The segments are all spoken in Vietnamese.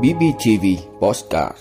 BBTV Postcard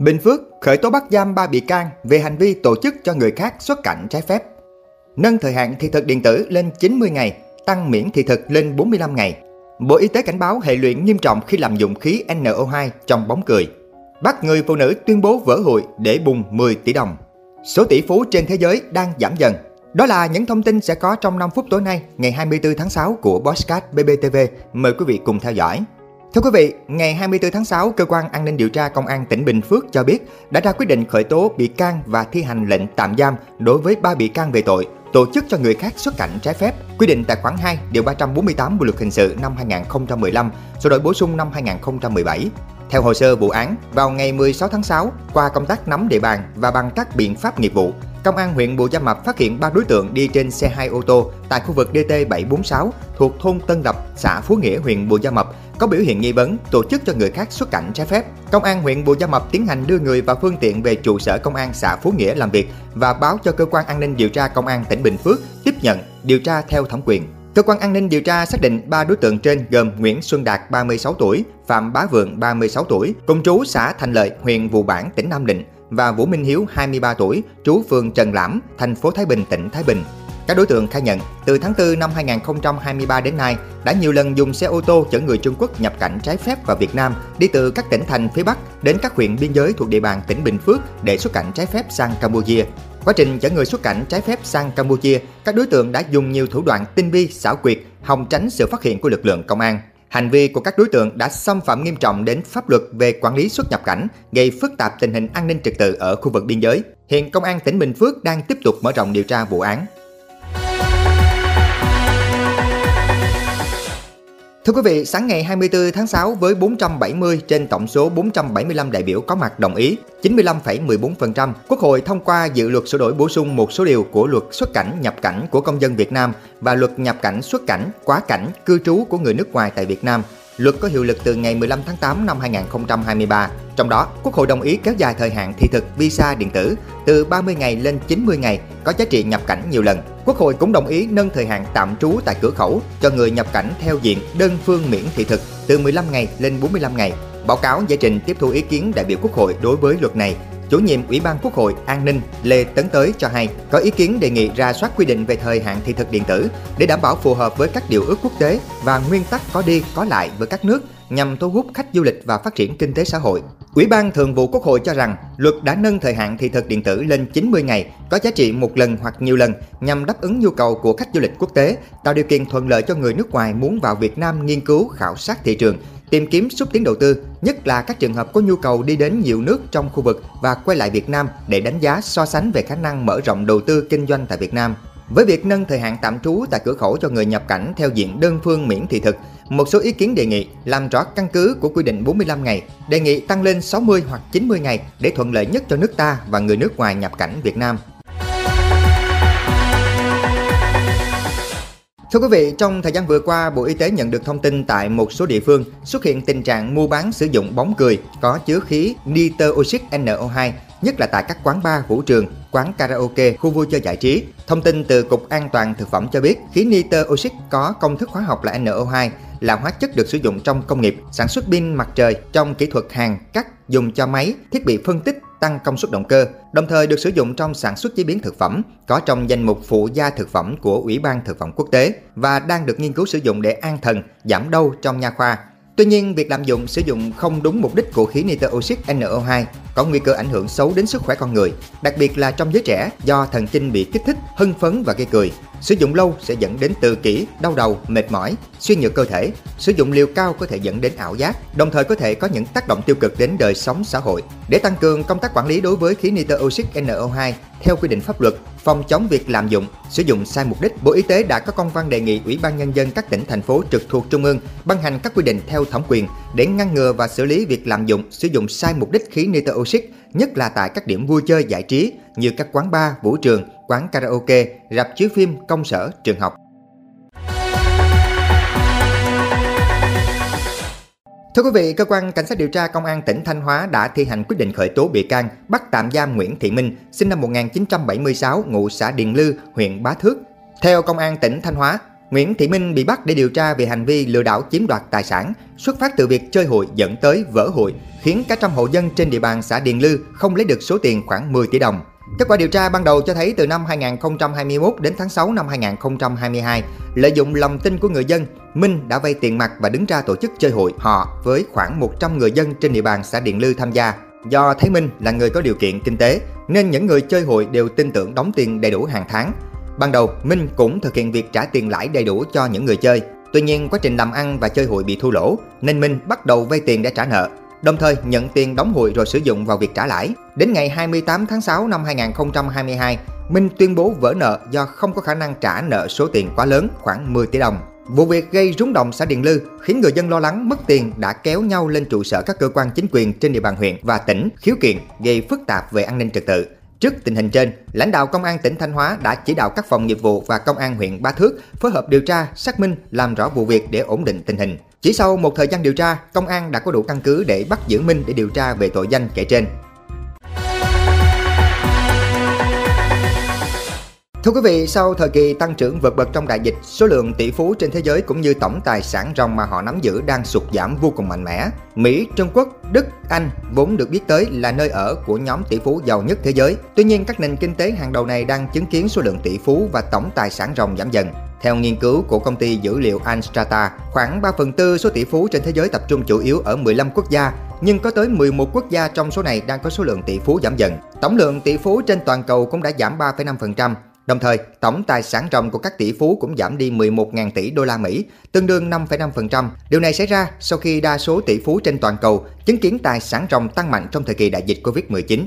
Bình Phước khởi tố bắt giam 3 bị can về hành vi tổ chức cho người khác xuất cảnh trái phép. Nâng thời hạn thị thực điện tử lên 90 ngày, tăng miễn thị thực lên 45 ngày. Bộ Y tế cảnh báo hệ lụy nghiêm trọng khi làm dụng khí NO2 trong bóng cười. Bắt người phụ nữ tuyên bố vỡ hụi để bùng 10 tỷ đồng. Số tỷ phú trên thế giới đang giảm dần. Đó là những thông tin sẽ có trong 5 phút tối nay, ngày 24 tháng 6 của Bosscat BBTV. Mời quý vị cùng theo dõi. Thưa quý vị, ngày 24 tháng 6, Cơ quan An ninh điều tra Công an tỉnh Bình Phước cho biết đã ra quyết định khởi tố bị can và thi hành lệnh tạm giam đối với 3 bị can về tội tổ chức cho người khác xuất cảnh trái phép, quy định tại khoản 2 điều 348 Bộ luật hình sự năm 2015, sửa đổi bổ sung năm 2017. Theo hồ sơ vụ án, vào ngày 16 tháng 6, qua công tác nắm địa bàn và bằng các biện pháp nghiệp vụ, Công an huyện Bù Gia Mập phát hiện ba đối tượng đi trên xe hai ô tô tại khu vực DT746 thuộc thôn Tân Lập, xã Phú Nghĩa, huyện Bù Gia Mập có biểu hiện nghi vấn tổ chức cho người khác xuất cảnh trái phép. Công an huyện Bù Gia Mập tiến hành đưa người và phương tiện về trụ sở công an xã Phú Nghĩa làm việc và báo cho cơ quan an ninh điều tra công an tỉnh Bình Phước tiếp nhận điều tra theo thẩm quyền. Cơ quan an ninh điều tra xác định ba đối tượng trên gồm Nguyễn Xuân Đạt 36 tuổi, Phạm Bá Vượng 36 tuổi, cùng trú xã Thành Lợi, huyện Vụ Bản, tỉnh Nam Định và Vũ Minh Hiếu 23 tuổi, trú phường Trần Lãm, thành phố Thái Bình, tỉnh Thái Bình. Các đối tượng khai nhận, từ tháng 4 năm 2023 đến nay, đã nhiều lần dùng xe ô tô chở người Trung Quốc nhập cảnh trái phép vào Việt Nam, đi từ các tỉnh thành phía Bắc đến các huyện biên giới thuộc địa bàn tỉnh Bình Phước để xuất cảnh trái phép sang Campuchia. Quá trình chở người xuất cảnh trái phép sang Campuchia, các đối tượng đã dùng nhiều thủ đoạn tinh vi, xảo quyệt, hòng tránh sự phát hiện của lực lượng công an. Hành vi của các đối tượng đã xâm phạm nghiêm trọng đến pháp luật về quản lý xuất nhập cảnh, gây phức tạp tình hình an ninh trật tự ở khu vực biên giới. Hiện Công an tỉnh Bình Phước đang tiếp tục mở rộng điều tra vụ án. Thưa quý vị, sáng ngày 24 tháng 6 với 470 trên tổng số 475 đại biểu có mặt đồng ý, 95,14%, Quốc hội thông qua dự luật sửa đổi bổ sung một số điều của luật xuất cảnh nhập cảnh của công dân Việt Nam và luật nhập cảnh xuất cảnh, quá cảnh, cư trú của người nước ngoài tại Việt Nam. Luật có hiệu lực từ ngày 15 tháng 8 năm 2023. Trong đó, Quốc hội đồng ý kéo dài thời hạn thị thực visa điện tử từ 30 ngày lên 90 ngày có giá trị nhập cảnh nhiều lần. Quốc hội cũng đồng ý nâng thời hạn tạm trú tại cửa khẩu cho người nhập cảnh theo diện đơn phương miễn thị thực từ 15 ngày lên 45 ngày. Báo cáo giải trình tiếp thu ý kiến đại biểu Quốc hội đối với luật này Chủ nhiệm Ủy ban Quốc hội An ninh Lê Tấn Tới cho hay, có ý kiến đề nghị ra soát quy định về thời hạn thị thực điện tử để đảm bảo phù hợp với các điều ước quốc tế và nguyên tắc có đi có lại với các nước nhằm thu hút khách du lịch và phát triển kinh tế xã hội. Ủy ban Thường vụ Quốc hội cho rằng luật đã nâng thời hạn thị thực điện tử lên 90 ngày, có giá trị một lần hoặc nhiều lần nhằm đáp ứng nhu cầu của khách du lịch quốc tế, tạo điều kiện thuận lợi cho người nước ngoài muốn vào Việt Nam nghiên cứu, khảo sát thị trường, tìm kiếm xúc tiến đầu tư, nhất là các trường hợp có nhu cầu đi đến nhiều nước trong khu vực và quay lại Việt Nam để đánh giá so sánh về khả năng mở rộng đầu tư kinh doanh tại Việt Nam. Với việc nâng thời hạn tạm trú tại cửa khẩu cho người nhập cảnh theo diện đơn phương miễn thị thực, một số ý kiến đề nghị làm rõ căn cứ của quy định 45 ngày, đề nghị tăng lên 60 hoặc 90 ngày để thuận lợi nhất cho nước ta và người nước ngoài nhập cảnh Việt Nam. Thưa quý vị, trong thời gian vừa qua, Bộ Y tế nhận được thông tin tại một số địa phương xuất hiện tình trạng mua bán sử dụng bóng cười có chứa khí nitơ oxit NO2, nhất là tại các quán bar, vũ trường, quán karaoke, khu vui chơi giải trí. Thông tin từ Cục An toàn Thực phẩm cho biết, khí nitơ oxit có công thức hóa học là NO2, là hóa chất được sử dụng trong công nghiệp, sản xuất pin mặt trời, trong kỹ thuật hàng, cắt, dùng cho máy, thiết bị phân tích, tăng công suất động cơ, đồng thời được sử dụng trong sản xuất chế biến thực phẩm, có trong danh mục phụ gia thực phẩm của Ủy ban Thực phẩm Quốc tế và đang được nghiên cứu sử dụng để an thần, giảm đau trong nha khoa. Tuy nhiên, việc lạm dụng sử dụng không đúng mục đích của khí nitơ oxit NO2 có nguy cơ ảnh hưởng xấu đến sức khỏe con người, đặc biệt là trong giới trẻ do thần kinh bị kích thích, hưng phấn và gây cười. Sử dụng lâu sẽ dẫn đến tự kỷ, đau đầu, mệt mỏi, suy nhược cơ thể. Sử dụng liều cao có thể dẫn đến ảo giác, đồng thời có thể có những tác động tiêu cực đến đời sống xã hội. Để tăng cường công tác quản lý đối với khí nitơ oxit NO2 theo quy định pháp luật, phòng chống việc lạm dụng, sử dụng sai mục đích, Bộ Y tế đã có công văn đề nghị Ủy ban nhân dân các tỉnh thành phố trực thuộc trung ương ban hành các quy định theo thẩm quyền để ngăn ngừa và xử lý việc lạm dụng, sử dụng sai mục đích khí nitơ oxit, nhất là tại các điểm vui chơi giải trí như các quán bar, vũ trường, quán karaoke, rạp chiếu phim, công sở, trường học. Thưa quý vị, cơ quan cảnh sát điều tra công an tỉnh Thanh Hóa đã thi hành quyết định khởi tố bị can, bắt tạm giam Nguyễn Thị Minh, sinh năm 1976, ngụ xã Điền Lư, huyện Bá Thước. Theo công an tỉnh Thanh Hóa, Nguyễn Thị Minh bị bắt để điều tra về hành vi lừa đảo chiếm đoạt tài sản, xuất phát từ việc chơi hụi dẫn tới vỡ hụi, khiến cả trăm hộ dân trên địa bàn xã Điền Lư không lấy được số tiền khoảng 10 tỷ đồng. Kết quả điều tra ban đầu cho thấy từ năm 2021 đến tháng 6 năm 2022, lợi dụng lòng tin của người dân, Minh đã vay tiền mặt và đứng ra tổ chức chơi hội họ với khoảng 100 người dân trên địa bàn xã Điện Lư tham gia. Do thấy Minh là người có điều kiện kinh tế, nên những người chơi hội đều tin tưởng đóng tiền đầy đủ hàng tháng. Ban đầu, Minh cũng thực hiện việc trả tiền lãi đầy đủ cho những người chơi. Tuy nhiên, quá trình làm ăn và chơi hội bị thua lỗ, nên Minh bắt đầu vay tiền để trả nợ đồng thời nhận tiền đóng hụi rồi sử dụng vào việc trả lãi. Đến ngày 28 tháng 6 năm 2022, Minh tuyên bố vỡ nợ do không có khả năng trả nợ số tiền quá lớn khoảng 10 tỷ đồng. Vụ việc gây rúng động xã Điền Lư khiến người dân lo lắng mất tiền đã kéo nhau lên trụ sở các cơ quan chính quyền trên địa bàn huyện và tỉnh khiếu kiện gây phức tạp về an ninh trật tự. Trước tình hình trên, lãnh đạo công an tỉnh Thanh Hóa đã chỉ đạo các phòng nghiệp vụ và công an huyện Ba Thước phối hợp điều tra, xác minh, làm rõ vụ việc để ổn định tình hình. Chỉ sau một thời gian điều tra, công an đã có đủ căn cứ để bắt giữ Minh để điều tra về tội danh kể trên. Thưa quý vị, sau thời kỳ tăng trưởng vượt bậc trong đại dịch, số lượng tỷ phú trên thế giới cũng như tổng tài sản ròng mà họ nắm giữ đang sụt giảm vô cùng mạnh mẽ. Mỹ, Trung Quốc, Đức, Anh vốn được biết tới là nơi ở của nhóm tỷ phú giàu nhất thế giới. Tuy nhiên, các nền kinh tế hàng đầu này đang chứng kiến số lượng tỷ phú và tổng tài sản ròng giảm dần. Theo nghiên cứu của công ty dữ liệu Anstrata, khoảng 3 phần tư số tỷ phú trên thế giới tập trung chủ yếu ở 15 quốc gia, nhưng có tới 11 quốc gia trong số này đang có số lượng tỷ phú giảm dần. Tổng lượng tỷ phú trên toàn cầu cũng đã giảm 3,5%, Đồng thời, tổng tài sản ròng của các tỷ phú cũng giảm đi 11.000 tỷ đô la Mỹ, tương đương 5,5%. Điều này xảy ra sau khi đa số tỷ phú trên toàn cầu chứng kiến tài sản ròng tăng mạnh trong thời kỳ đại dịch Covid-19.